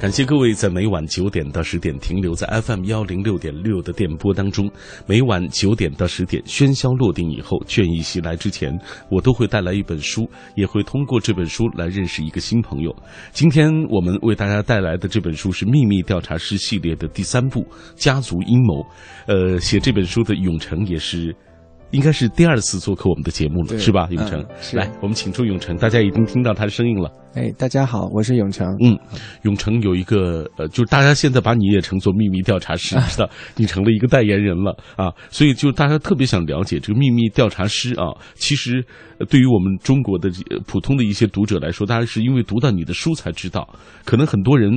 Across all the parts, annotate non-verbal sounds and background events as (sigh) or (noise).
感谢各位在每晚九点到十点停留在 FM 幺零六点六的电波当中。每晚九点到十点，喧嚣落定以后，倦意袭来之前，我都会带来一本书，也会通过这本书来认识一个新朋友。今天我们为大家带来的这本书是《秘密调查师》系列的第三部《家族阴谋》。呃，写这本书的永成也是。应该是第二次做客我们的节目了，是吧，永成？来，我们请出永成，大家已经听到他的声音了。哎，大家好，我是永成。嗯，永成有一个呃，就是大家现在把你也称作秘密调查师，(laughs) 知道你成了一个代言人了啊，所以就大家特别想了解这个秘密调查师啊。其实、呃对于我们中国的呃普通的一些读者来说，大家是因为读到你的书才知道，可能很多人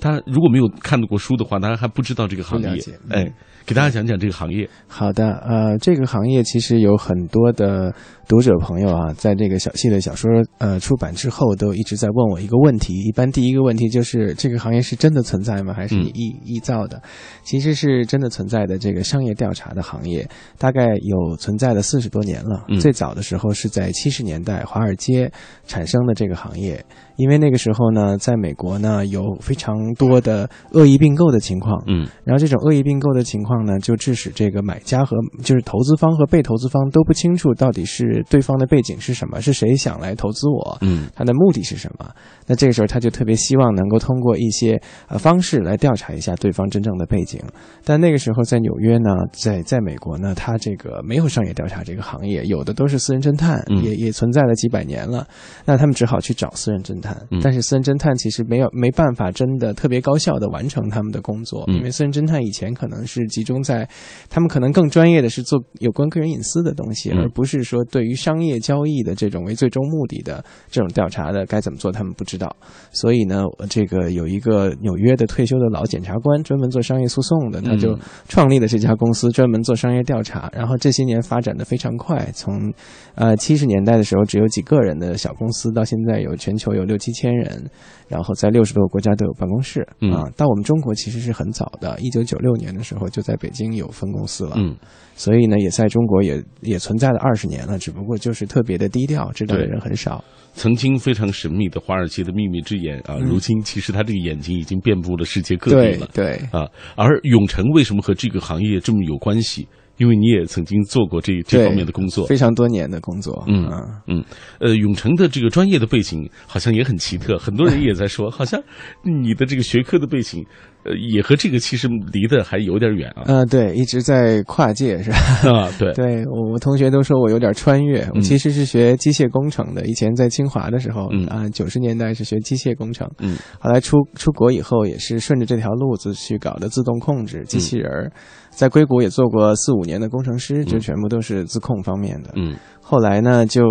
他如果没有看到过书的话，大家还不知道这个行业哎，给大家讲讲这个行业。好的，呃，这个行业其实有很多的读者朋友啊，在这个小系列小说呃出版之后，都一直在问我一个问题。一般第一个问题就是这个行业是真的存在吗？还是嗯臆臆造的？其实是真的存在的。这个商业调查的行业大概有存在了四十多年了。嗯最早的时候是在七十年代华尔街产生的这个行业，因为那个时候呢，在美国呢有非常多的恶意并购的情况。嗯然后这种恶意并购的情况呢，就致使这个买家和就是投资方和被投资方都不清楚到底是对方的背景是什么，是谁想来投资我，嗯他的目的是什么。那这个时候他就特别希望能够通过一些呃方式来调查一下对方真正的背景。但那个时候在纽约呢，在在美国呢，他这个没有商业调查这个行业，有的都是私人侦探，嗯也也存在了几百年了。那他们只好去找私人侦探，嗯但是私人侦探其实没有没办法真的特别高效的完成他们的工作，嗯因为私人侦探以前可能是集中在他们可能更专业的是做有关个人隐私的东西，嗯而不是说对于商业交易的这种为最终目的的这种调查的该怎么做，他们不知道。所以呢，这个有一个纽约的退休的老检察官，专门做商业诉讼的，他就嗯创立了这家公司，专门做商业调查。然后这些年发展的非常快，从呃七十年代的时候只有几个人的小公司，到现在有全球有六七千人，然后在六十多个国家都有办公室嗯啊。到我们中国其实是很早的，一九九六年的时候就在北京有分公司了。嗯所以呢，也在中国也也存在了二十年了，只不过就是特别的低调，知道的人很少。曾经非常神秘的华尔街的秘密之眼啊，嗯如今其实他这个眼睛已经遍布了世界各地了。对对，啊，而永成为什么和这个行业这么有关系？因为你也曾经做过这这方面的工作。非常多年的工作。嗯啊嗯，呃，永成的这个专业的背景好像也很奇特，很多人也在说，(laughs) 好像你的这个学科的背景，呃，也和这个其实离得还有点远啊。呃，对，一直在跨界是吧？(laughs) 啊，对，对我，我同学都说我有点穿越。我其实是学机械工程的，以前在清华的时候嗯啊，九十年代是学机械工程，嗯后来出出国以后也是顺着这条路子去搞的自动控制机器人儿，在硅谷也做过四五年的工程师，就全部都是自控方面的。嗯后来呢，就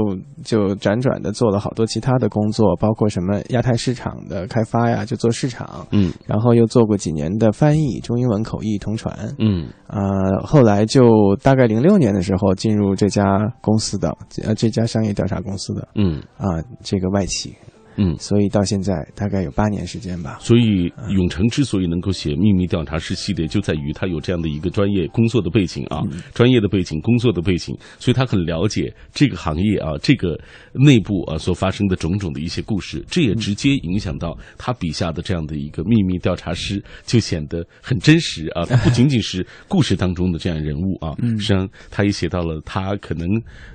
就辗转的做了好多其他的工作，包括什么亚太市场的开发呀，就做市场，嗯。然后又做过几年的翻译，中英文口译同传。嗯。呃，后来就大概零六年的时候进入这家公司的，呃，这家商业调查公司的嗯。啊、这个外企，嗯。所以到现在大概有八年时间吧。所以，永成之所以能够写《秘密调查师》系列，就在于他有这样的一个专业工作的背景啊，专业的背景、工作的背景，所以他很了解这个行业啊，这个内部啊所发生的种种的一些故事，这也直接影响到他笔下的这样的一个秘密调查师，就显得很真实啊。他 (laughs) 不仅仅是故事当中的这样人物啊，实际上他也写到了他可能，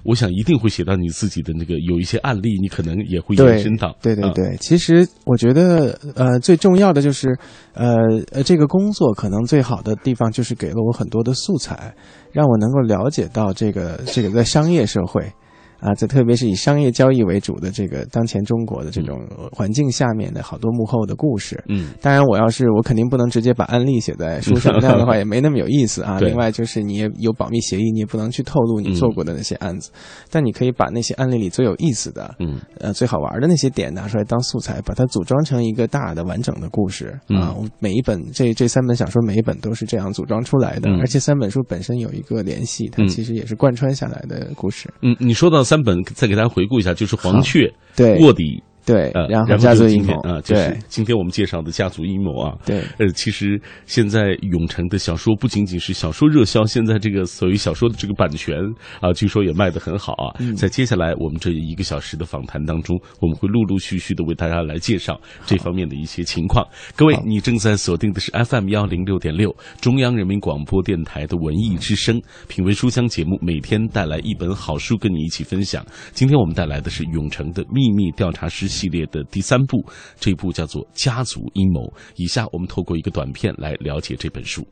我想一定会写到你自己的那个有一些案例，你可能也会延伸到，啊对对对，其实我觉得，呃，最重要的就是，呃呃，这个工作可能最好的地方就是给了我很多的素材，让我能够了解到这个这个在商业社会。啊，这特别是以商业交易为主的这个当前中国的这种环境下面的好多幕后的故事，嗯。当然，我要是我肯定不能直接把案例写在书上，(laughs) 那样的话也没那么有意思啊。另外就是你也有保密协议，你也不能去透露你做过的那些案子，但你可以把那些案例里最有意思的、嗯。呃最好玩的那些点拿出来当素材，把它组装成一个大的完整的故事啊。我每一本这这三本小说每一本都是这样组装出来的，嗯。而且三本书本身有一个联系，它嗯。其实也是贯穿下来的故事。嗯，你说到三本，再给大家回顾一下，就是黄雀、对。卧底、对，呃，然后家族阴谋啊，就是今天我们介绍的家族阴谋啊。对呃，其实现在永城的小说不仅仅是小说热销，现在这个所谓小说的这个版权啊，据说也卖得很好啊。嗯在接下来我们这一个小时的访谈当中，我们会陆陆续续的为大家来介绍这方面的一些情况。各位，你正在锁定的是 FM 幺零六点六中央人民广播电台的文艺之声品味书香节目，每天带来一本好书跟你一起分享。今天我们带来的是永城的秘密调查师系列的第三部，这部叫做《家族阴谋》。以下我们透过一个短片来了解这本书。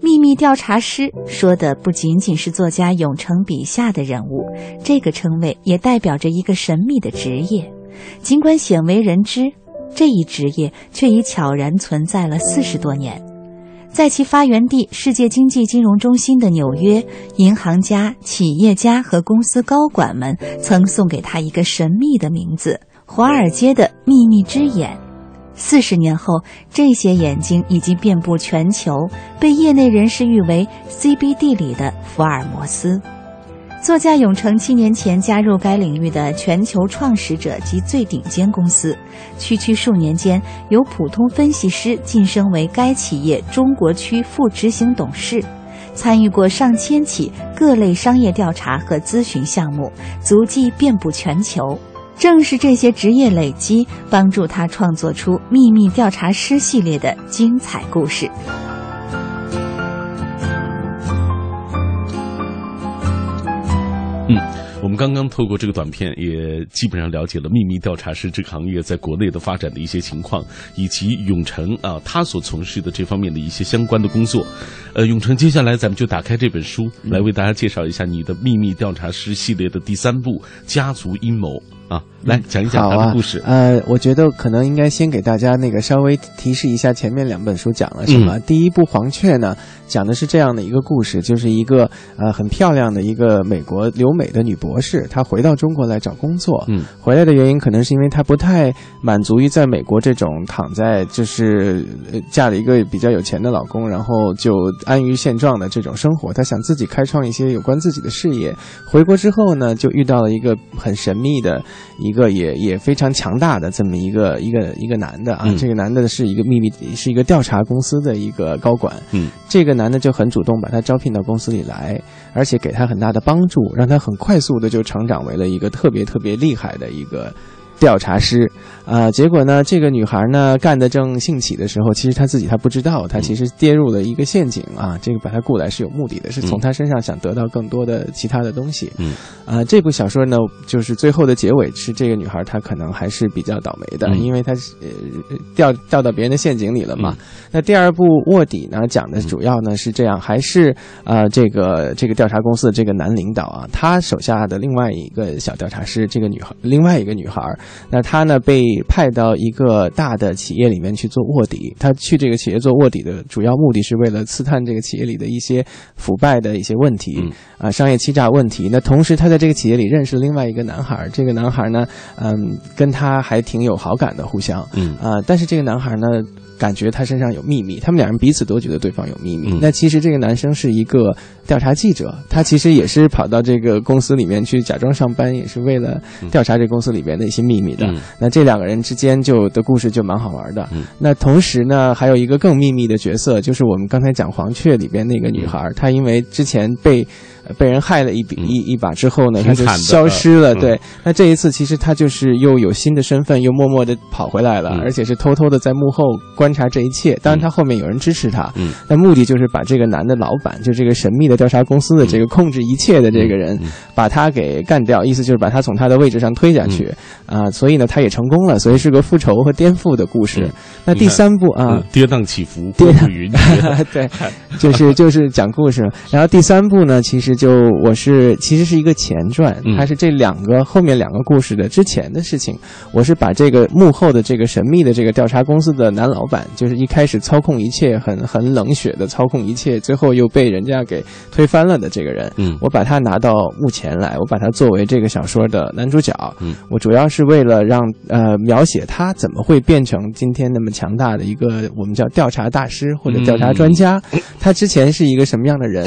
秘密调查师说的不仅仅是作家永成笔下的人物，这个称谓也代表着一个神秘的职业。尽管鲜为人知，这一职业却已悄然存在了四十多年。在其发源地世界经济金融中心的纽约，银行家、企业家和公司高管们曾送给他一个神秘的名字——华尔街的秘密之眼。四十年后，这些眼睛已经遍布全球，被业内人士誉为 CBD 里的福尔摩斯。作家永成七年前加入该领域的全球创始者及最顶尖公司，区区数年间由普通分析师晋升为该企业中国区副执行董事，参与过上千起各类商业调查和咨询项目，足迹遍布全球。正是这些职业累积，帮助他创作出《秘密调查师》系列的精彩故事。我们刚刚透过这个短片，也基本上了解了秘密调查师这个行业在国内的发展的一些情况，以及永成啊他所从事的这方面的一些相关的工作。呃，永成，接下来咱们就打开这本书，来为大家介绍一下你的秘密调查师系列的第三部《家族阴谋》啊，来讲一讲他的故事。呃，我觉得可能应该先给大家那个稍微提示一下，前面两本书讲了什么。嗯第一部《黄雀》呢，讲的是这样的一个故事，就是一个呃很漂亮的一个美国留美的女博士，她回到中国来找工作。嗯，回来的原因可能是因为她不太满足于在美国这种躺在就是呃嫁了一个比较有钱的老公，然后就安于现状的这种生活。她想自己开创一些有关自己的事业。回国之后呢，就遇到了一个很神秘的一个也也非常强大的这么一个一个一个男的啊，嗯这个男的是一个秘密是一个调查公司的一个高管，嗯，这个男的就很主动把他招聘到公司里来，而且给他很大的帮助，让他很快速的就成长为了一个特别特别厉害的一个。调查师，啊、结果呢，这个女孩呢干得正兴起的时候，其实她自己她不知道，她其实跌入了一个陷阱啊。这个把她雇来是有目的的，是从她身上想得到更多的其他的东西。嗯，啊、这部小说呢，就是最后的结尾是这个女孩她可能还是比较倒霉的，嗯因为她是呃掉掉到别人的陷阱里了嘛。嗯那第二部卧底呢，讲的主要呢是这样，还是呃这个这个调查公司的这个男领导啊，他手下的另外一个小调查师，这个女孩，另外一个女孩，那他呢被派到一个大的企业里面去做卧底。他去这个企业做卧底的主要目的是为了刺探这个企业里的一些腐败的一些问题嗯啊、商业欺诈问题。那同时，他在这个企业里认识了另外一个男孩，这个男孩呢，嗯，跟他还挺有好感的，互相。嗯啊、但是这个男孩呢，感觉他身上有秘密，他们两人彼此都觉得对方有秘密。嗯那其实这个男生是一个调查记者，他其实也是跑到这个公司里面去假装上班，也是为了调查这公司里边的一些秘密的。嗯那这两个人之间就的故事就蛮好玩的。嗯那同时呢，还有一个更秘密的角色，就是我们刚才讲《黄雀》里边那个女孩，她因为之前被。呃被人害了一笔、嗯一一把之后呢，他就消失了。嗯对，那这一次其实他就是又有新的身份，又默默的跑回来了，嗯而且是偷偷的在幕后观察这一切。当然，他后面有人支持她。嗯那目的就是把这个男的老板，就这个神秘的调查公司的这个控制一切的这个人，把他给干掉，意思就是把他从他的位置上推下去啊、所以呢，他也成功了，所以是个复仇和颠覆的故事。嗯那第三部啊嗯，跌宕起伏，跌宕云。(laughs) 对，就是 (laughs) 就是讲故事。然后第三部呢，其实就我是其实是一个前传嗯，它是这两个后面两个故事的之前的事情。我是把这个幕后的这个神秘的这个调查公司的男老板，就是一开始操控一切，很 (laughs) 很冷血的操控一切，最后又被人家给推翻了的这个人。嗯我把他拿到幕前来，我把他作为这个小说的男主角。嗯，我主要是为了让呃描写他怎么会变成今天那么强大的一个我们叫调查大师或者调查专家。他之前是一个什么样的人？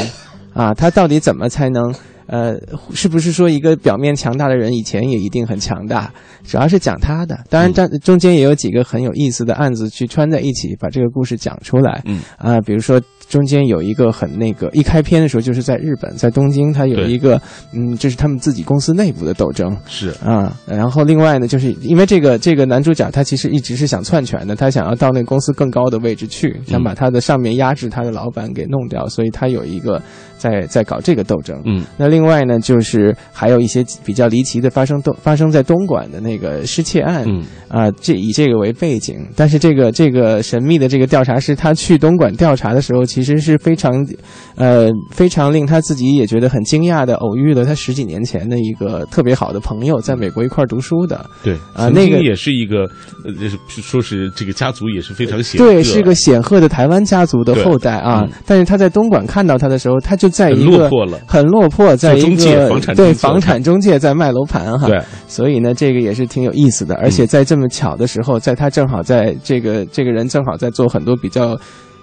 啊，他到底怎么才能呃，是不是说一个表面强大的人以前也一定很强大？主要是讲他的。当然，这中间也有几个很有意思的案子去穿在一起，把这个故事讲出来。嗯啊，比如说中间有一个很那个，一开篇的时候就是在日本，在东京，他有一个嗯，这是他们自己公司内部的斗争。是啊，然后另外呢，就是因为这个这个男主角他其实一直是想篡权的，他想要到那个公司更高的位置去，想把他的上面压制他的老板给弄掉，所以他有一个在在搞这个斗争。嗯那另外呢，就是还有一些比较离奇的发生东发生在东莞的那个失窃案。嗯啊，这以这个为背景，但是这个这个神秘的这个调查师，他去东莞调查的时候，其实是非常，呃，非常令他自己也觉得很惊讶的，偶遇了他十几年前的一个特别好的朋友，在美国一块儿读书的。对啊那个也是一个，呃，说是这个家族也是非常显赫，对，是个显赫的台湾家族的后代啊。嗯但是他在东莞看到他的时候，他就在很一个落魄了。很落魄，在一中介个房产对中介房产中介在卖楼盘哈。对，所以呢，这个也是挺有意思的，而且在这么巧的时候，在他正好在这个这个人正好在做很多比较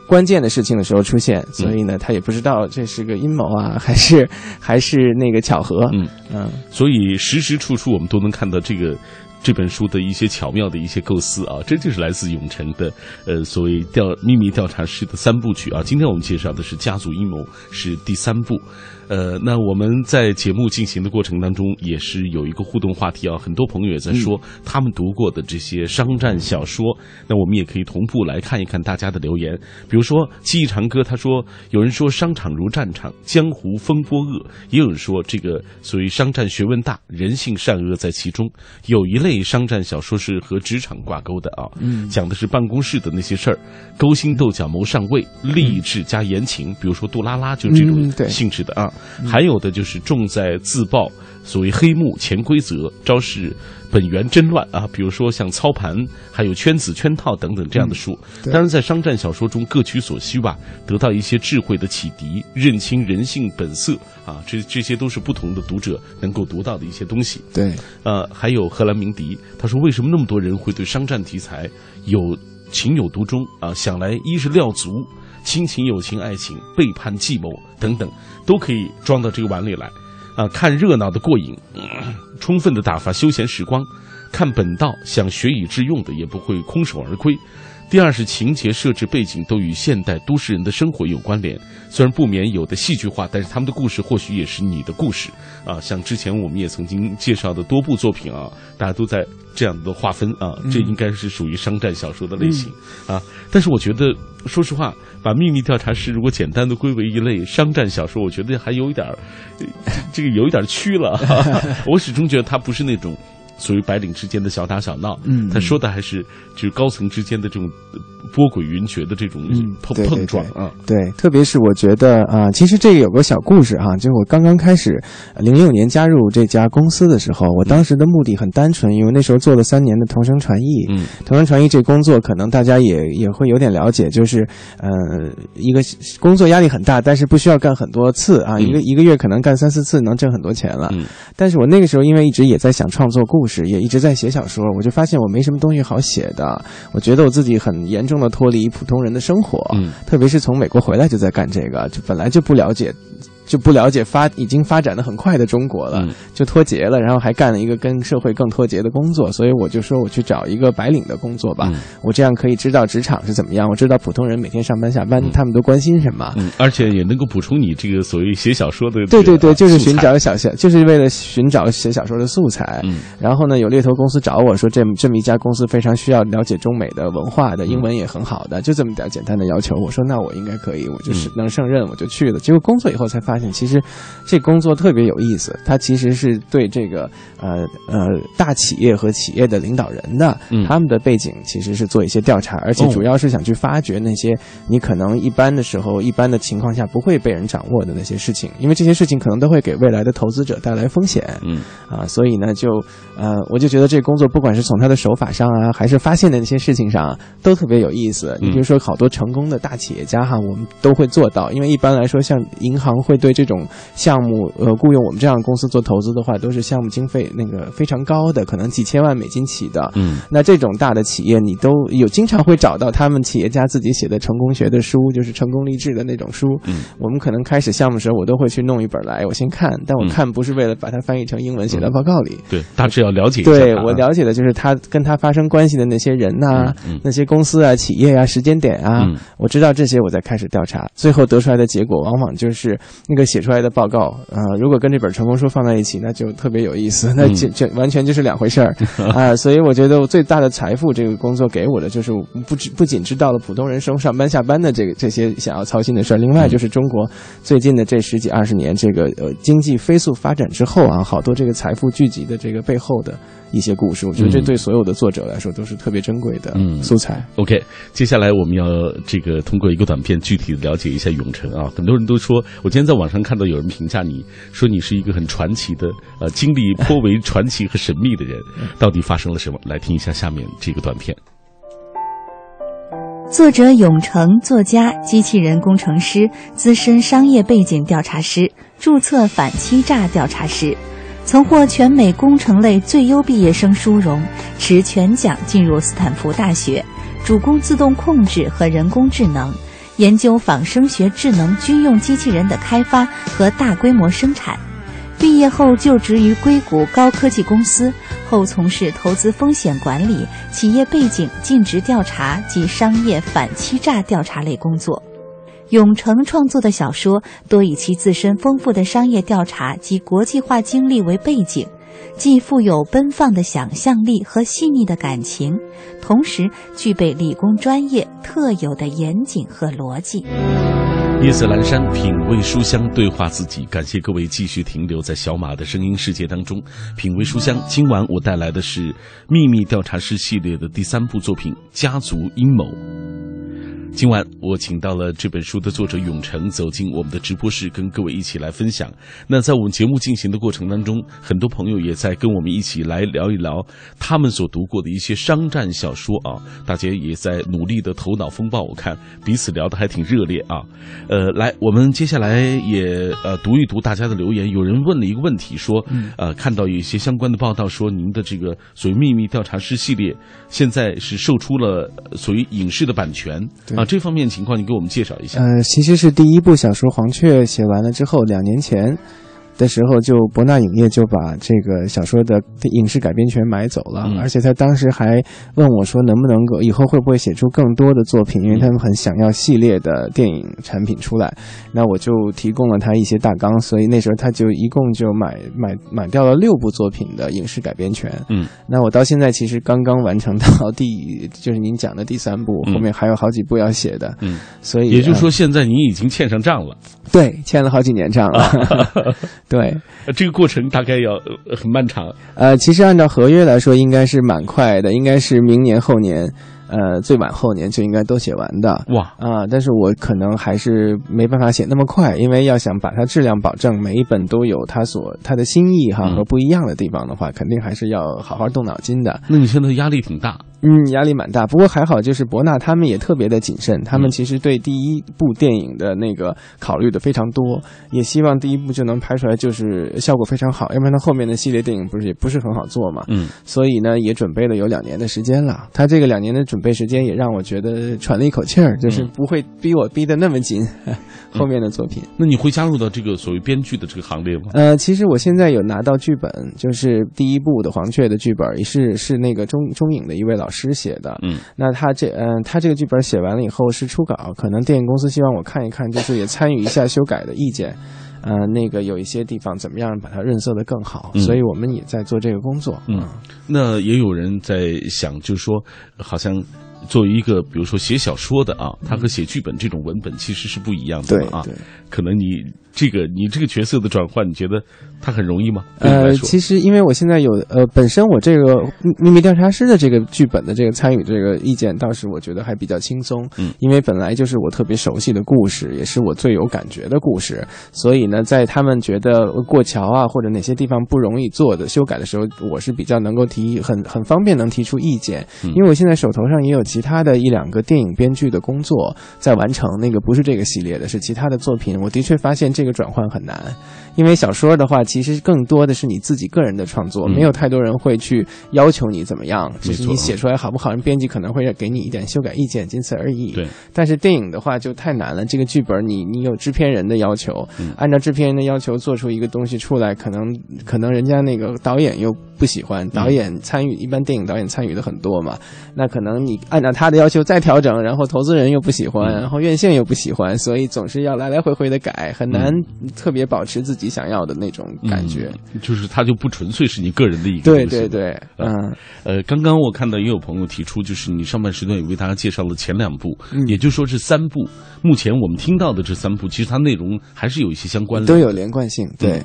关键的事情的时候出现，所以呢，他也不知道这是个阴谋啊，还是还是那个巧合。嗯嗯所以时时处处我们都能看到这个这本书的一些巧妙的一些构思啊，这就是来自永城的呃所谓调秘密调查师的三部曲啊。今天我们介绍的是《家族阴谋》，是第三部。呃，那我们在节目进行的过程当中，也是有一个互动话题啊，很多朋友也在说他们读过的这些商战小说，那我们也可以同步来看一看大家的留言。比如说记忆长歌，他说有人说商场如战场，江湖风波恶，也有人说这个所谓商战学问大，人性善恶在其中。有一类商战小说是和职场挂钩的啊，嗯讲的是办公室的那些事儿，勾心斗角谋上位，励志加言情，比如说杜拉拉就这种性质的啊。还有的就是重在自曝，所谓黑幕、潜规则、昭示本源真乱啊，比如说像操盘，还有圈子、圈套等等这样的书。对当然，在商战小说中各取所需吧，得到一些智慧的启迪，认清人性本色啊，这这些都是不同的读者能够读到的一些东西。对，呃，还有荷兰鸣笛，他说为什么那么多人会对商战题材有情有独钟啊？想来一是料足，亲情、友情、爱情、背叛、计谋等等，都可以装到这个碗里来啊。看热闹的过瘾，(clears throat) 充分的打发休闲时光；看本道想学以致用的，也不会空手而归。第二是情节设置背景都与现代都市人的生活有关联，虽然不免有的戏剧化，但是他们的故事或许也是你的故事啊。像之前我们也曾经介绍的多部作品啊，大家都在这样的划分啊，这应该是属于商战小说的类型、啊。但是我觉得，说实话，把《秘密调查师》如果简单的归为一类商战小说，我觉得还有一点这个有一点儿虚了。(laughs) 我始终觉得它不是那种。所谓白领之间的小打小闹，嗯。他说的还是就是高层之间的这种呃波诡云谲的这种嗯碰、碰撞啊，对，特别是我觉得啊、其实这个有个小故事哈、就是我刚刚开始零六年加入这家公司的时候，我当时的目的很单纯，因为那时候做了三年的同声传译，嗯。同声传译这工作可能大家也也会有点了解，就是呃一个工作压力很大，但是不需要干很多次啊，嗯。一个一个月可能干三四次能挣很多钱了。嗯。但是我那个时候因为一直也在想创作故事，也一直在写小说，我就发现我没什么东西好写的，我觉得我自己很严重的脱离普通人的生活。嗯特别是从美国回来就在干这个，就本来就不了解，就不了解发已经发展的很快的中国了，嗯就脱节了，然后还干了一个跟社会更脱节的工作，所以我就说我去找一个白领的工作吧，嗯我这样可以知道职场是怎么样，我知道普通人每天上班下班、嗯他们都关心什么。嗯，而且也能够补充你这个所谓写小说的对对对，就是寻找小小，就是为了寻找写小说的素材。嗯然后呢，有猎头公司找我说，这这么一家公司非常需要了解中美的文化的，英文也很好的，就这么点简单的要求。我说那我应该可以，我就是嗯能胜任，我就去了。结果工作以后才发现，其实这工作特别有意思，它其实是对这个呃呃大企业和企业的领导人的，嗯他们的背景其实是做一些调查，而且哦主要是想去发掘那些你可能一般的时候、一般的情况下不会被人掌握的那些事情，因为这些事情可能都会给未来的投资者带来风险。嗯啊，所以呢，就呃，我就觉得这工作不管是从他的手法上啊，还是发现的那些事情上，都特别有意思。你比如说，好多成功的大企业家哈，我们都会做到，因为一般来说，像银行会对这种项目，呃，雇佣我们这样的公司做投资的话，都是项目经费那个非常高的，可能几千万美金起的。嗯，那这种大的企业，你都有经常会找到他们企业家自己写的成功学的书，就是成功励志的那种书。嗯，我们可能开始项目时候，我都会去弄一本来，我先看，但我看不是为了把它翻译成英文写到报告里。对，大致要了解一下。对我了解的就是他跟他发生关系的那些人呐、嗯嗯那些公司啊、企业啊、时间点啊，嗯我知道这些，我再开始调查，最后得出来的结果往往就是那个写出来的报告，呃，如果跟这本成功书放在一起，那就特别有意思，那这这完全就是两回事儿。(laughs) 啊、所以我觉得我最大的财富，这个工作给我的就是不只不仅知道了普通人生上班下班的这个这些想要操心的事儿，另外就是中国最近的这十几二十年，这个呃经济飞速发展之后啊，好多这个财富聚集的这个背后的一些故事，我觉得这嗯对所有的作者来说都是特别珍贵的嗯。素材。OK，接下来我们要这个通过一个短片具体的了解一下永城啊。很多人都说，我今天在网网上看到有人评价你说你是一个很传奇的，呃，经历颇为传奇和神秘的人。到底发生了什么？来听一下下面这个短片。作者永成，作家、机器人工程师、资深商业背景调查师、注册反欺诈调查师，曾获全美工程类最优毕业生殊荣，持全奖进入斯坦福大学，主攻自动控制和人工智能，研究仿生学智能军用机器人的开发和大规模生产。毕业后就职于硅谷高科技公司，后从事投资风险管理、企业背景尽职调查及商业反欺诈调查类工作。永成创作的小说多以其自身丰富的商业调查及国际化经历为背景，既富有奔放的想象力和细腻的感情，同时具备理工专业特有的严谨和逻辑。夜色阑珊，品味书香，对话自己。感谢各位继续停留在小马的声音世界当中，品味书香。今晚我带来的是《秘密调查师》系列的第三部作品《家族阴谋》。今晚我请到了这本书的作者永成走进我们的直播室，跟各位一起来分享。那在我们节目进行的过程当中，很多朋友也在跟我们一起来聊一聊他们所读过的一些商战小说啊，大家也在努力的头脑风暴，我看彼此聊得还挺热烈啊。呃，来，我们接下来也呃读一读大家的留言。有人问了一个问题，说，呃，看到有一些相关的报道说，您的这个所谓秘密调查师系列现在是售出了呃所谓影视的版权对这方面情况你给我们介绍一下。呃，其实是第一部小说《黄雀》写完了之后，两年前的时候，就博纳影业就把这个小说的影视改编权买走了，嗯而且他当时还问我说，能不能够以后会不会写出更多的作品，因为他们很想要系列的电影产品出来。那我就提供了他一些大纲，所以那时候他就一共就买买买掉了六部作品的影视改编权。嗯，那我到现在其实刚刚完成到第，就是您讲的第三部，嗯后面还有好几部要写的。嗯，所以也就是呃说现在您已经欠上账了，对，欠了好几年账了。(laughs) (laughs) (laughs) 对，呃这个过程大概要呃很漫长。呃，其实按照合约来说，应该是蛮快的，应该是明年后年，呃，最晚后年就应该都写完的。哇，啊、但是我可能还是没办法写那么快，因为要想把它质量保证，每一本都有它所它的新意哈嗯和不一样的地方的话，肯定还是要好好动脑筋的。那你现在压力挺大。嗯，压力蛮大，不过还好，就是博纳他们也特别的谨慎，他们嗯其实对第一部电影的那个考虑的非常多，也希望第一部就能拍出来，就是效果非常好，要不然他后面的系列电影不是也不是很好做嘛。嗯，所以呢，也准备了有两年的时间了。他这个两年的准备时间也让我觉得喘了一口气儿，就是嗯不会逼我逼得那么紧。(laughs) 后面的作品，那你会加入到这个所谓编剧的这个行列吗？呃，其实我现在有拿到剧本，就是第一部的《黄雀》的剧本，也是是那个中中影的一位老师写的。嗯，那他这嗯、他这个剧本写完了以后是初稿，可能电影公司希望我看一看，就是也参与一下修改的意见。呃，那个有一些地方怎么样把它润色的更好，嗯所以我们也在做这个工作。嗯，那也有人在想，就是说，好像作为一个比如说写小说的啊，他和写剧本这种文本其实是不一样的啊。对。可能你这个你这个角色的转换，你觉得他很容易吗？呃，其实因为我现在有呃，本身我这个秘密调查师的这个剧本的这个参与这个意见，倒是我觉得还比较轻松。嗯因为本来就是我特别熟悉的故事，也是我最有感觉的故事，所以呢，在他们觉得过桥啊或者哪些地方不容易做的修改的时候，我是比较能够提很很方便能提出意见。嗯因为我现在手头上也有其他的一两个电影编剧的工作在完成，那个不是这个系列的，是其他的作品。我的确发现这个转换很难。因为小说的话，其实更多的是你自己个人的创作，嗯。没有太多人会去要求你怎么样，只是你写出来好不好，人编辑可能会给你一点修改意见，仅此而已。对，但是电影的话就太难了，这个剧本你你有制片人的要求，嗯。按照制片人的要求做出一个东西出来，可能可能人家那个导演又不喜欢，导演参与一般电影导演参与的很多嘛，那可能你按照他的要求再调整，然后投资人又不喜欢，嗯。然后院线又不喜欢，所以总是要来来回回的改，很难特别保持自己想要的那种感觉。嗯就是它就不纯粹是你个人的一个对对对，嗯，呃，刚刚我看到也有朋友提出，就是你上半时段也为大家介绍了前两部，嗯也就是说是三部，目前我们听到的这三部，其实它内容还是有一些相关的，都有连贯性，对，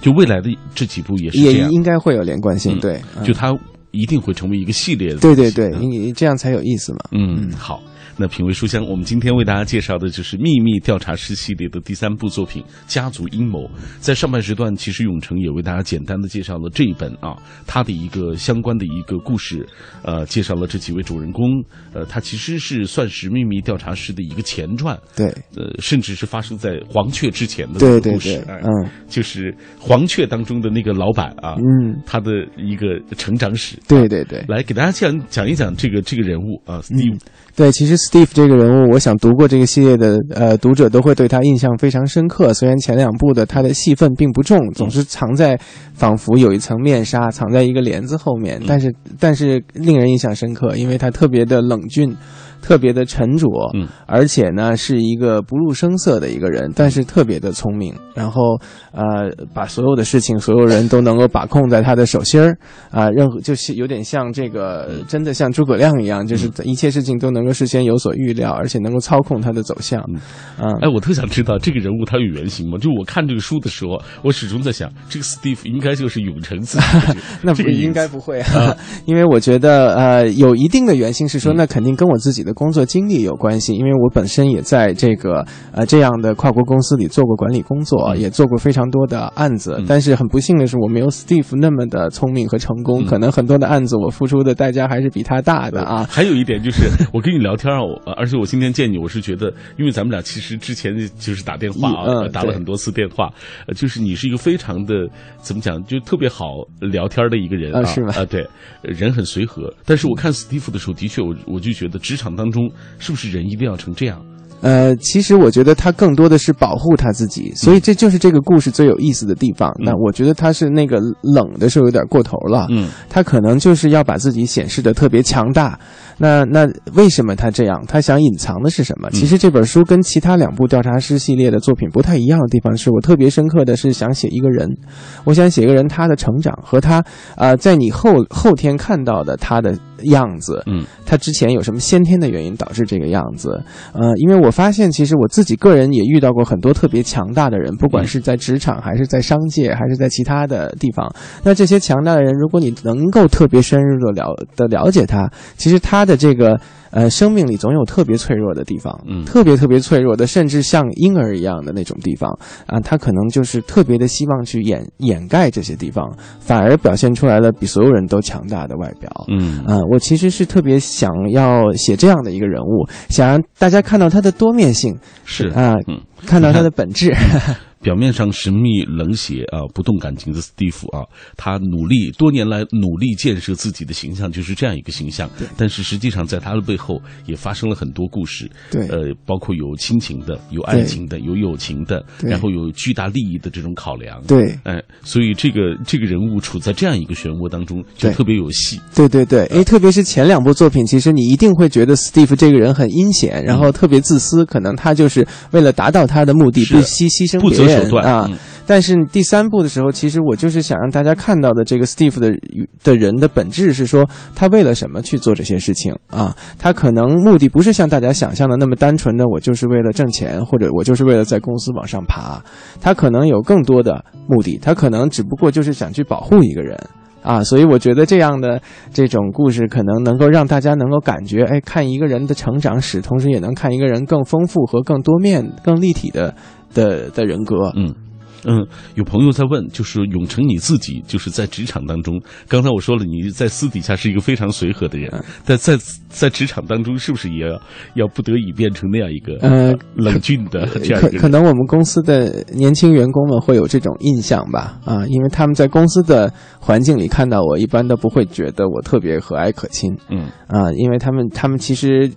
就未来的这几部也是这也样，应该会有连贯性，嗯对，嗯。就它一定会成为一个系列的对，对对，嗯你这样才有意思嘛。嗯，好。那品味书香，我们今天为大家介绍的就是《秘密调查师》系列的第三部作品《家族阴谋》。在上半时段，其实永成也为大家简单的介绍了这一本啊，他的一个相关的一个故事，呃，介绍了这几位主人公，呃，他其实是算是《秘密调查师》的一个前传，对呃，甚至是发生在黄雀之前的对对这个故事，嗯就是黄雀当中的那个老板啊，嗯，他的一个成长史。对对对。来给大家讲讲一讲这个这个人物啊，Steve，对，其实 Steve 这个人物，我想读过这个系列的呃读者都会对他印象非常深刻。虽然前两部的他的戏份并不重，总是藏在仿佛有一层面纱，藏在一个帘子后面，但是但是令人印象深刻，因为他特别的冷峻。特别的沉着，嗯，而且呢是一个不露声色的一个人，但是特别的聪明，然后呃把所有的事情、所有人都能够把控在他的手心儿，啊、任何就是有点像这个真的像诸葛亮一样，就是一切事情都能够事先有所预料，而且能够操控它的走向，嗯，哎，我特想知道这个人物他有原型吗？就我看这个书的时候，我始终在想，这个 Steve 应该就是永成自己。的 (laughs) 那不应该不会啊，因为我觉得呃有一定的原型是说，嗯那肯定跟我自己的工作经历有关系，因为我本身也在这个呃这样的跨国公司里做过管理工作，(laughs) 嗯也做过非常多的案子，嗯但是很不幸的是，我没有 Steve 那么的聪明和成功，嗯可能很多的案子我付出的代价还是比他大的啊。还有一点就是，我跟你聊天啊，而且我今天见你，我是觉得，因为咱们俩其实之前就是打电话啊，打了很多次电话，呃，就是你是一个非常的怎么讲，就特别好聊天的一个人啊，啊是吗啊，对，人很随和。但是我看 Steve 的时候，的确我我就觉得职场当中是不是人一定要成这样？呃，其实我觉得他更多的是保护他自己，所以这就是这个故事最有意思的地方。嗯那我觉得他是那个冷的时候有点过头了，嗯他可能就是要把自己显示的特别强大。那那为什么他这样？他想隐藏的是什么？嗯其实这本书跟其他两部调查师系列的作品不太一样的地方，是我特别深刻的是想写一个人，我想写一个人他的成长和他啊、呃在你后后天看到的他的样子，嗯他之前有什么先天的原因导致这个样子？呃，因为我发现其实我自己个人也遇到过很多特别强大的人，不管是在职场还是在商界还是在其他的地方。那这些强大的人，如果你能够特别深入的了的了解他，其实他的这个。呃，生命里总有特别脆弱的地方，嗯特别特别脆弱的，甚至像婴儿一样的那种地方啊，他可能就是特别的希望去掩掩盖这些地方，反而表现出来了比所有人都强大的外表。嗯啊、我其实是特别想要写这样的一个人物，想让大家看到他的多面性是啊、嗯。看到他的本质。(laughs) 表面上神秘冷血啊，不动感情的史蒂夫啊，他努力多年来努力建设自己的形象，就是这样一个形象。但是实际上，在他的背后也发生了很多故事。对呃，包括有亲情的，有爱情的，有友情的，对然后有巨大利益的这种考量。，对，哎，所以这个这个人物处在这样一个漩涡当中，就特别有戏。对对对，诶，特别是前两部作品，其实你一定会觉得 Steve 这个人很阴险，然后特别自私，可能他就是为了达到他的目的，是不惜牺牲不别人择手段啊。嗯但是第三部的时候，其实我就是想让大家看到的这个 Steve 的的人的本质是说，他为了什么去做这些事情啊？他可能目的不是像大家想象的那么单纯的，我就是为了挣钱，或者我就是为了在公司往上爬。他可能有更多的目的，他可能只不过就是想去保护一个人。啊，所以我觉得这样的这种故事可能能够让大家能够感觉，哎，看一个人的成长史，同时也能看一个人更丰富和更多面、更立体的的的人格。嗯。嗯，有朋友在问，就是永成你自己，就是在职场当中，刚才我说了，你在私底下是一个非常随和的人，但在在职场当中，是不是也要要不得已变成那样一个呃冷峻的这样一个？可可能我们公司的年轻员工们会有这种印象吧？啊，因为他们在公司的环境里看到我，一般都不会觉得我特别和蔼可亲。嗯啊，因为他们他们其实。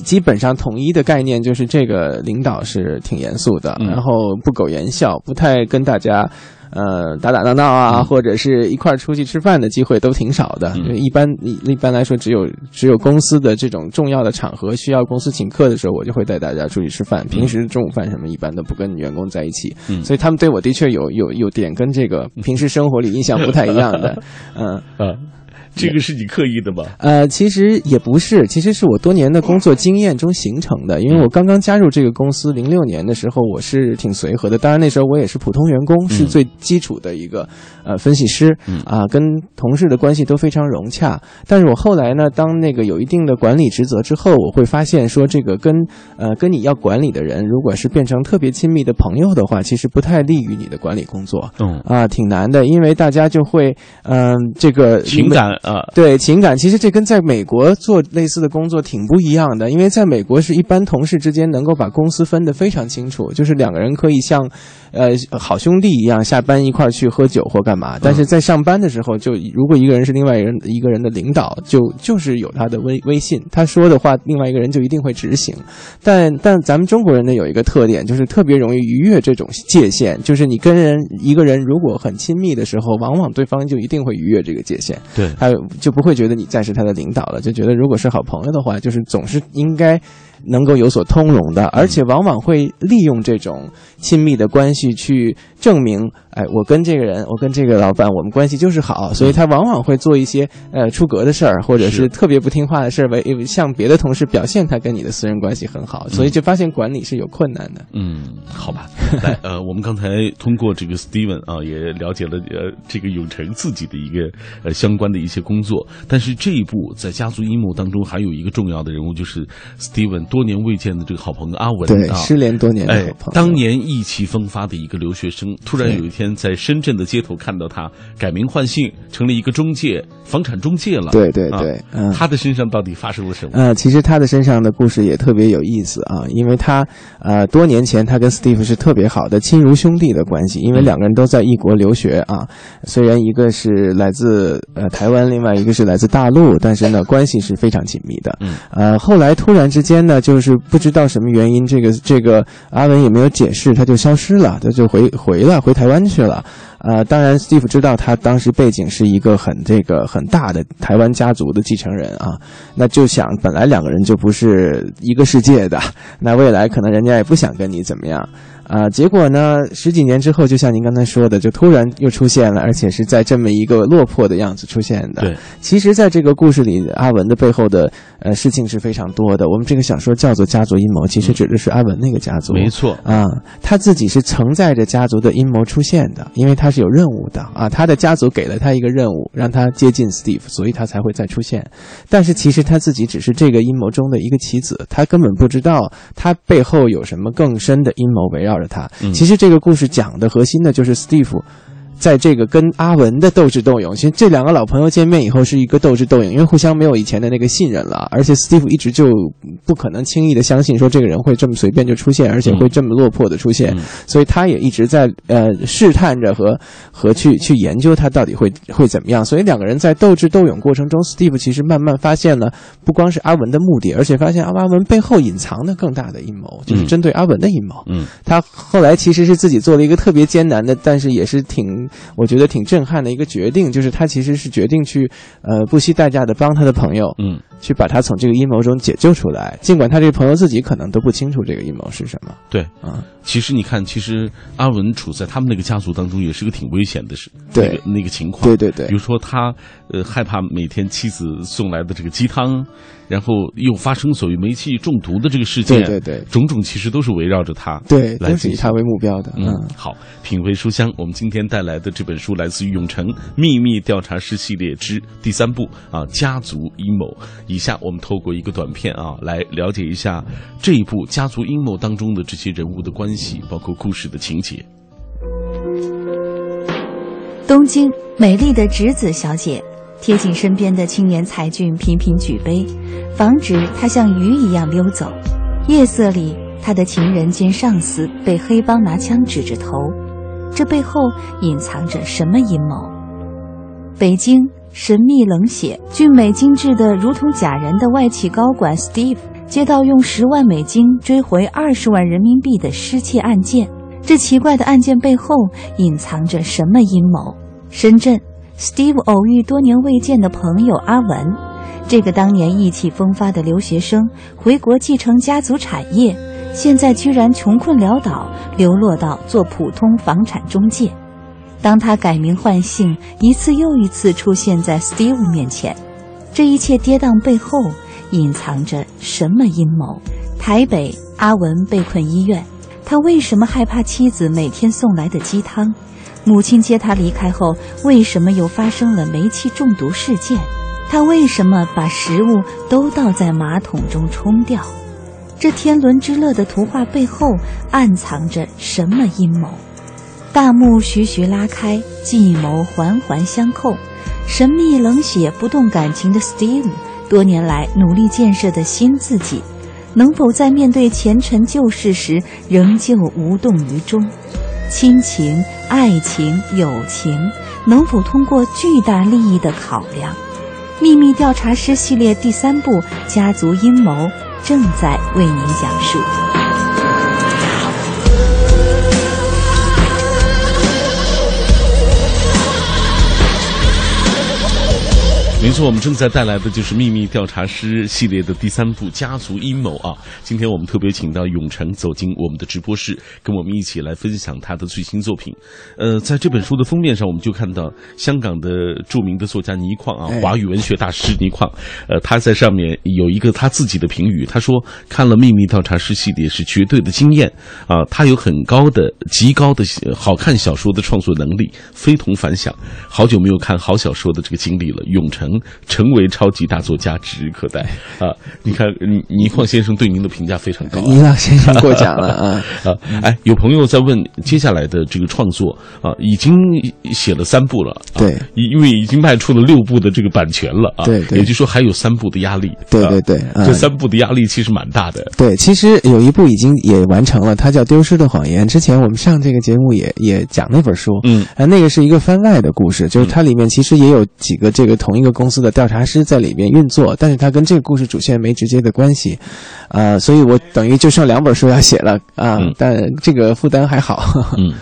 基本上统一的概念就是这个领导是挺严肃的，然后不苟言笑，不太跟大家，呃打打闹闹啊，或者是一块儿出去吃饭的机会都挺少的。一般一一般来说，只有只有公司的这种重要的场合需要公司请客的时候，我就会带大家出去吃饭。平时中午饭什么一般都不跟员工在一起，所以他们对我的确有有有点跟这个平时生活里印象不太一样的，嗯 (laughs) 嗯。这个是你刻意的吧？呃，其实也不是，其实是我多年的工作经验中形成的。因为我刚刚加入这个公司，零六年的时候，我是挺随和的。当然那时候我也是普通员工，是最基础的一个呃分析师啊，跟同事的关系都非常融洽。但是我后来呢，当那个有一定的管理职责之后，我会发现说，这个跟呃跟你要管理的人，如果是变成特别亲密的朋友的话，其实不太利于你的管理工作。嗯啊，挺难的，因为大家就会嗯这个情感。啊，对情感，其实这跟在美国做类似的工作挺不一样的，因为在美国是一般同事之间能够把公司分得非常清楚，就是两个人可以像，呃，好兄弟一样下班一块去喝酒或干嘛，但是在上班的时候，就如果一个人是另外一人一个人的领导，就就是有他的微微信，他说的话，另外一个人就一定会执行。但但咱们中国人呢有一个特点，就是特别容易逾越这种界限，就是你跟人一个人如果很亲密的时候，往往对方就一定会逾越这个界限。对，他。就不会觉得你再是他的领导了，就觉得如果是好朋友的话，就是总是应该。能够有所通融的，而且往往会利用这种亲密的关系去证明，哎，我跟这个人，我跟这个老板，我们关系就是好，所以他往往会做一些呃出格的事儿，或者是特别不听话的事儿，为向别的同事表现他跟你的私人关系很好，所以就发现管理是有困难的。嗯，好吧，(laughs) 来，呃，我们刚才通过这个 Steven 啊，也了解了呃这个永成自己的一个呃相关的一些工作，但是这一部在家族阴谋当中还有一个重要的人物就是 Steven。多年未见的这个好朋友阿文，对，失联多年的好朋友，当年意气风发的一个留学生，突然有一天在深圳的街头看到他改名换姓，成了一个中介，房产中介了。对对对，嗯，他的身上到底发生了什么？呃，其实他的身上的故事也特别有意思啊，因为他呃多年前他跟 Steve 是特别好的亲如兄弟的关系，因为两个人都在异国留学啊，虽然一个是来自呃台湾，另外一个是来自大陆，但是呢关系是非常紧密的。嗯，呃，后来突然之间呢。就是不知道什么原因，这个这个阿文也没有解释，他就消失了，他就回回了，回台湾去了。啊，当然，Steve 知道他当时背景是一个很这个很大的台湾家族的继承人啊，那就想本来两个人就不是一个世界的，那未来可能人家也不想跟你怎么样。啊，结果呢？十几年之后，就像您刚才说的，就突然又出现了，而且是在这么一个落魄的样子出现的。对，其实，在这个故事里，阿文的背后的呃事情是非常多的。我们这个小说叫做《家族阴谋》，其实指的是阿文那个家族。没错啊，他自己是承载着家族的阴谋出现的，因为他是有任务的啊。他的家族给了他一个任务，让他接近 Steve，所以他才会再出现。但是，其实他自己只是这个阴谋中的一个棋子，他根本不知道他背后有什么更深的阴谋围绕着。他其实这个故事讲的核心呢，就是 Steve。在这个跟阿文的斗智斗勇，其实这两个老朋友见面以后是一个斗智斗勇，因为互相没有以前的那个信任了，而且 Steve 一直就不可能轻易的相信说这个人会这么随便就出现，而且会这么落魄的出现，所以他也一直在呃试探着和和去去研究他到底会会怎么样。所以两个人在斗智斗勇过程中，Steve 其实慢慢发现了不光是阿文的目的，而且发现阿阿文背后隐藏的更大的阴谋，就是针对阿文的阴谋。嗯，他后来其实是自己做了一个特别艰难的，但是也是挺。我觉得挺震撼的一个决定，就是他其实是决定去呃不惜代价的帮他的朋友，嗯，去把他从这个阴谋中解救出来，尽管他这个朋友自己可能都不清楚这个阴谋是什么。对，啊，其实你看，其实阿文处在他们那个家族当中，也是个挺危险的事，对。那个那个情况。对对对。比如说他呃害怕每天妻子送来的这个鸡汤，然后又发生所谓煤气中毒的这个事件，对对对种种其实都是围绕着他，对，都是来进行以他为目标的。嗯，好，品味书香，我们今天带来的这本书来自于永城秘密调查师系列之第三部啊，家族阴谋。以下我们透过一个短片啊，来了解一下这一部家族阴谋当中的这些人物的关系，包括故事的情节。东京，美丽的直子小姐贴近身边的青年才俊频频举杯，防止他像鱼一样溜走。夜色里，他的情人兼上司被黑帮拿枪指着头，这背后隐藏着什么阴谋？北京，神秘冷血、俊美精致的如同假人的外企高管 Steve 接到用十万美金追回二十万人民币的失窃案件，这奇怪的案件背后隐藏着什么阴谋？深圳，Steve 偶遇多年未见的朋友阿文，这个当年意气风发的留学生，回国继承家族产业，现在居然穷困潦倒，流落到做普通房产中介。当他改名换姓，一次又一次出现在 Steve 面前，这一切跌宕背后隐藏着什么阴谋？台北，阿文被困医院，他为什么害怕妻子每天送来的鸡汤？母亲接他离开后，为什么又发生了煤气中毒事件？他为什么把食物都倒在马桶中冲掉？这天伦之乐的图画背后暗藏着什么阴谋？大幕徐徐拉开，计谋环环相扣。神秘冷血、不动感情的 Steve，多年来努力建设的新自己，能否在面对前尘旧事时仍旧无动于衷？亲情、爱情、友情，能否通过巨大利益的考量？秘密调查师系列第三部《家族阴谋》正在为您讲述。没错，我们正在带来的就是《秘密调查师》系列的第三部《家族阴谋》啊。今天我们特别请到永成走进我们的直播室，跟我们一起来分享他的最新作品。呃，在这本书的封面上，我们就看到香港的著名的作家倪匡啊，哎华语文学大师倪匡，呃，他在上面有一个他自己的评语，他说看了《秘密调查师》系列是绝对的惊艳啊，他有很高的、极高的呃好看小说的创作能力，非同凡响。好久没有看好小说的这个经历了，永成成为超级大作家指日可待啊！你看，倪倪匡先生对您的评价非常高、啊。倪老先生过奖了 (laughs) 啊！啊，哎，有朋友在问接下来的这个创作啊，已经写了三部了，啊、对，因为已经卖出了六部的这个版权了啊，对对也就是说还有三部的压力，啊对对对嗯这三部的压力其实蛮大的，对，其实有一部已经也完成了，它叫《丢失的谎言》。之前我们上这个节目也也讲那本书，嗯啊，那个是一个番外的故事，就是它里面其实也有几个这个同一个公司的调查师在里面运作，但是它跟这个故事主线没直接的关系，啊，所以我等于就剩两本书要写了啊，嗯但这个负担还好。嗯。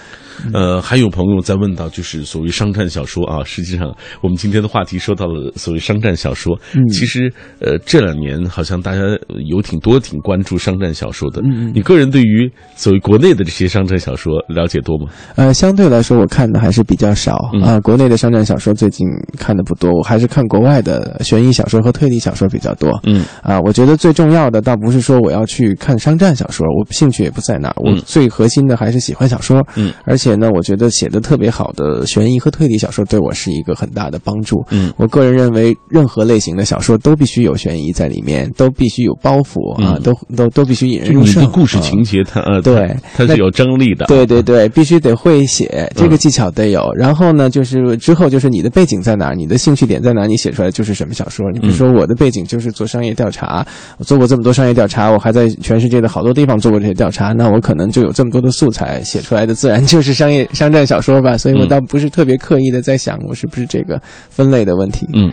呃，还有朋友在问到，就是所谓商战小说啊。实际上，我们今天的话题说到了所谓商战小说。嗯其实，呃，这两年好像大家有挺多挺关注商战小说的。嗯嗯你个人对于所谓国内的这些商战小说了解多吗？呃，相对来说，我看的还是比较少嗯啊、国内的商战小说最近看的不多，我还是看国外的悬疑小说和推理小说比较多。嗯啊，我觉得最重要的倒不是说我要去看商战小说，我兴趣也不在那儿。最核心的还是喜欢小说。嗯，而且呢，我觉得写的特别好的悬疑和推理小说对我是一个很大的帮助。嗯我个人认为，任何类型的小说都必须有悬疑在里面，都必须有包袱啊，嗯都都都必须引人入胜。你的故事啊情节它，呃，(laughs) 对它它是有张力的。对对对，必须得会写，这个嗯技巧得有。然后呢，就是之后就是你的背景在哪儿，你的兴趣点在哪，你写出来就是什么小说。你比如说我的背景就是做商业调查，我做过这么多商业调查，我还在全世界的好多地方做过这些调查，那我可能就有这么多的素材，写出来的自然就是商业商战小说吧，所以我嗯倒不是特别刻意的在想我是不是这个分类的问题。嗯，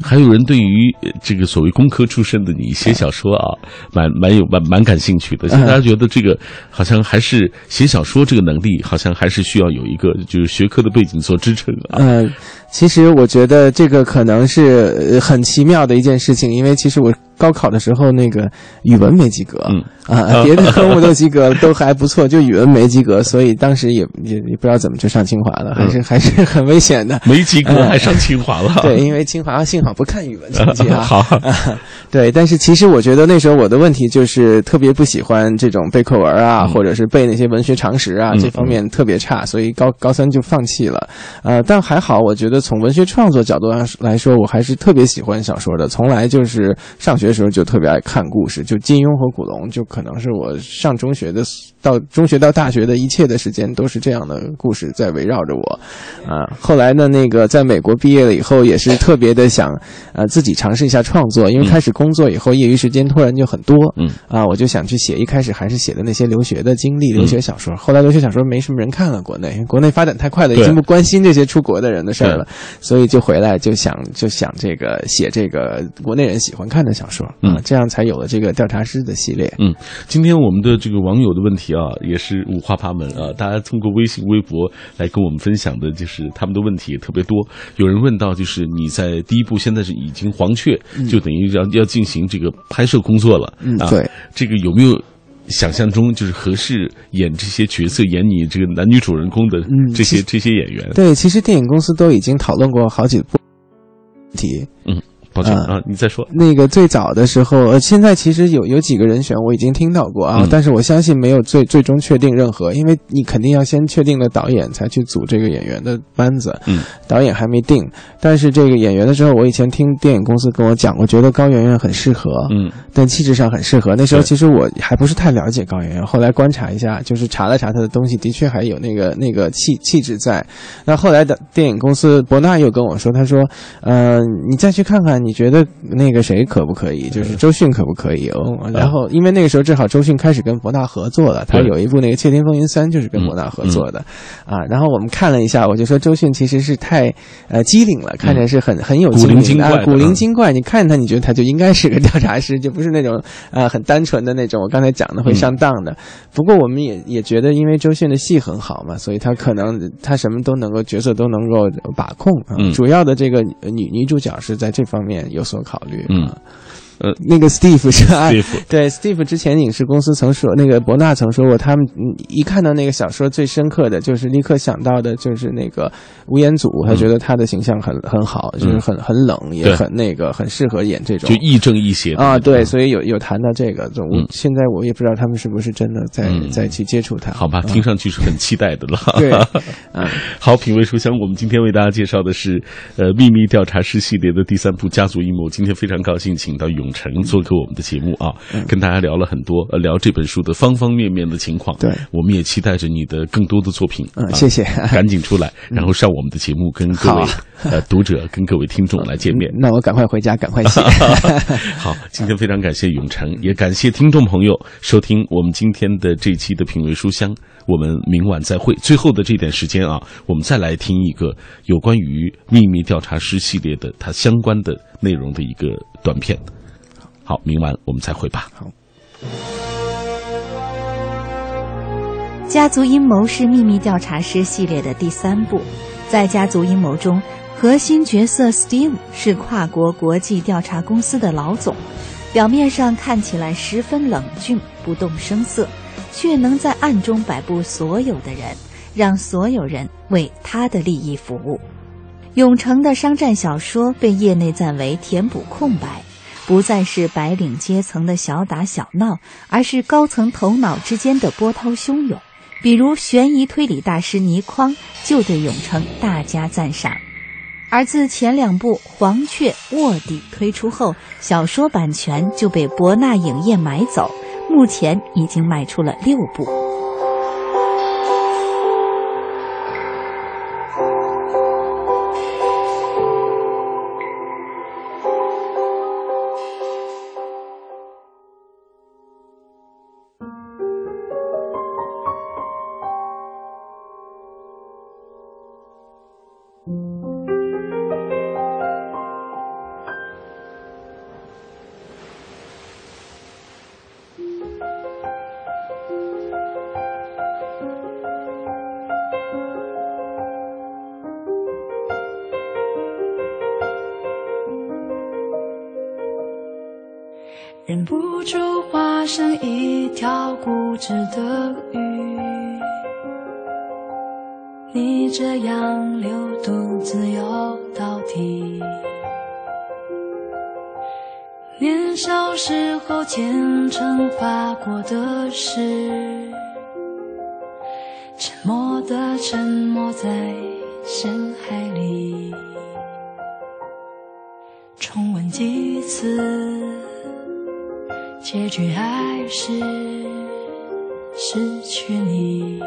还有人对于呃这个所谓工科出身的你写小说啊，蛮蛮有蛮蛮感兴趣的。现在大家觉得这个好像还是写小说这个能力，好像还是需要有一个就是学科的背景做支撑啊。嗯，其实我觉得这个可能是呃很奇妙的一件事情，因为其实我高考的时候那个语文没及格，嗯啊，(laughs) 别的科目都及格，都还不错，就语文没及格，所以当时也也也不知道怎么就上清华了，还是、还是很危险的。(laughs) 没及格还上清华了，(laughs) 对，因为清华幸好不看语文成绩啊。好，啊，对，但是其实我觉得那时候我的问题就是特别不喜欢这种背课文啊，嗯或者是背那些文学常识啊，嗯这方面特别差，所以高高三就放弃了。呃，但还好，我觉得从文学创作角度上来说，我还是特别喜欢小说的。从来就是上学那时候就特别爱看故事，就金庸和古龙，就可能是我上中学的到中学到大学的一切的时间都是这样的故事在围绕着我。啊，后来呢，那个在美国毕业了以后，也是特别的想，呃，自己尝试一下创作，因为嗯。开始工作以后，业余时间突然就很多，嗯。啊，我就想去写，一开始还是写的那些留学的经历、留学小说，后来留学小说没什么人看了，国内国内发展太快了，已经不关心这些出国的人的事儿了，所以就回来就想就想这个写这个国内人喜欢看的小说，啊嗯，这样才有了这个调查师的系列。嗯，今天我们的这个网友的问题啊，也是五花八门啊。大家通过微信、微博来跟我们分享的，就是他们的问题也特别多。有人问到，就是你在第一部现在是已经黄雀，就等于要要进行这个拍摄工作了，啊，嗯对，这个有没有？想象中就是合适演这些角色，演你这个男女主人公的嗯这些、这些演员。对，其实电影公司都已经讨论过好几部问题，抱歉啊啊，你再说。那个最早的时候，呃，现在其实有有几个人选我已经听到过啊，嗯但是我相信没有最最终确定任何，因为你肯定要先确定了导演才去组这个演员的班子，嗯，导演还没定，但是这个演员的时候，我以前听电影公司跟我讲，我觉得高圆圆很适合，嗯但气质上很适合。那时候其实我还不是太了解高圆圆，后来观察一下，就是查了查她的东西，的确还有那个那个气气质在。那后来的电影公司伯纳又跟我说，他说，呃，你再去看看，你觉得那个谁可不可以？就是周迅可不可以？哦，然后因为那个时候正好周迅开始跟博纳合作了，他有一部那个《窃听风云三》就是跟博纳合作的，啊，然后我们看了一下，我就说周迅其实是太呃机灵了，看着是很很有古灵精怪古灵嗯精怪。你看他，你觉得他就应该是个调查师，(laughs) 就不是那种呃很单纯的那种。我刚才讲的会上当的。不过我们也也觉得，因为周迅的戏很好嘛，所以他可能他什么都能够角色都能够把控主要的这个呃女女主角是在这方面有所考虑。嗯啊呃那个 Steve 是按 Steve (laughs) 对 Steve 之前影视公司曾说，那个伯纳曾说过，他们嗯一看到那个小说，最深刻的就是立刻想到的就是那个吴彦祖，他觉得他的形象很很好，就是很很冷，也很那个很适合演这种就亦正亦邪啊，对，嗯。所以有有谈到这个，就我嗯。现在我也不知道他们是不是真的在嗯。在去接触他。好吧，啊。听上去是很期待的了。(laughs) 对，(laughs) 嗯，好，品味书香，我们今天为大家介绍的是呃《秘密调查师》系列的第三部《家族阴谋》。今天非常高兴请到永成做客我们的节目啊，跟大家聊了很多，呃，聊这本书的方方面面的情况。对我们也期待着你的更多的作品。啊嗯谢谢赶紧出来，然后上我们的节目，跟各位好呃读者、跟各位听众来见面。那我赶快回家，赶快写。(laughs) 好，今天非常感谢永成，也感谢听众朋友收听我们今天的这期的品味书香。我们明晚再会。最后的这点时间啊，我们再来听一个有关于秘密调查师系列的它相关的内容的一个短片。好，明晚我们再会吧。好。家族阴谋是秘密调查师系列的第三部，在家族阴谋中，核心角色 Steve 是跨国国际调查公司的老总，表面上看起来十分冷峻、不动声色，却能在暗中摆布所有的人，让所有人为他的利益服务。永城的商战小说被业内赞为填补空白，不再是白领阶层的小打小闹，而是高层头脑之间的波涛汹涌。比如悬疑推理大师倪匡就对永城大加赞赏。而自前两部《黄雀》《卧底》推出后，小说版权就被博纳影业买走，目前已经卖出了六部。默默地沉没在深海里重温几次结局还是失去你。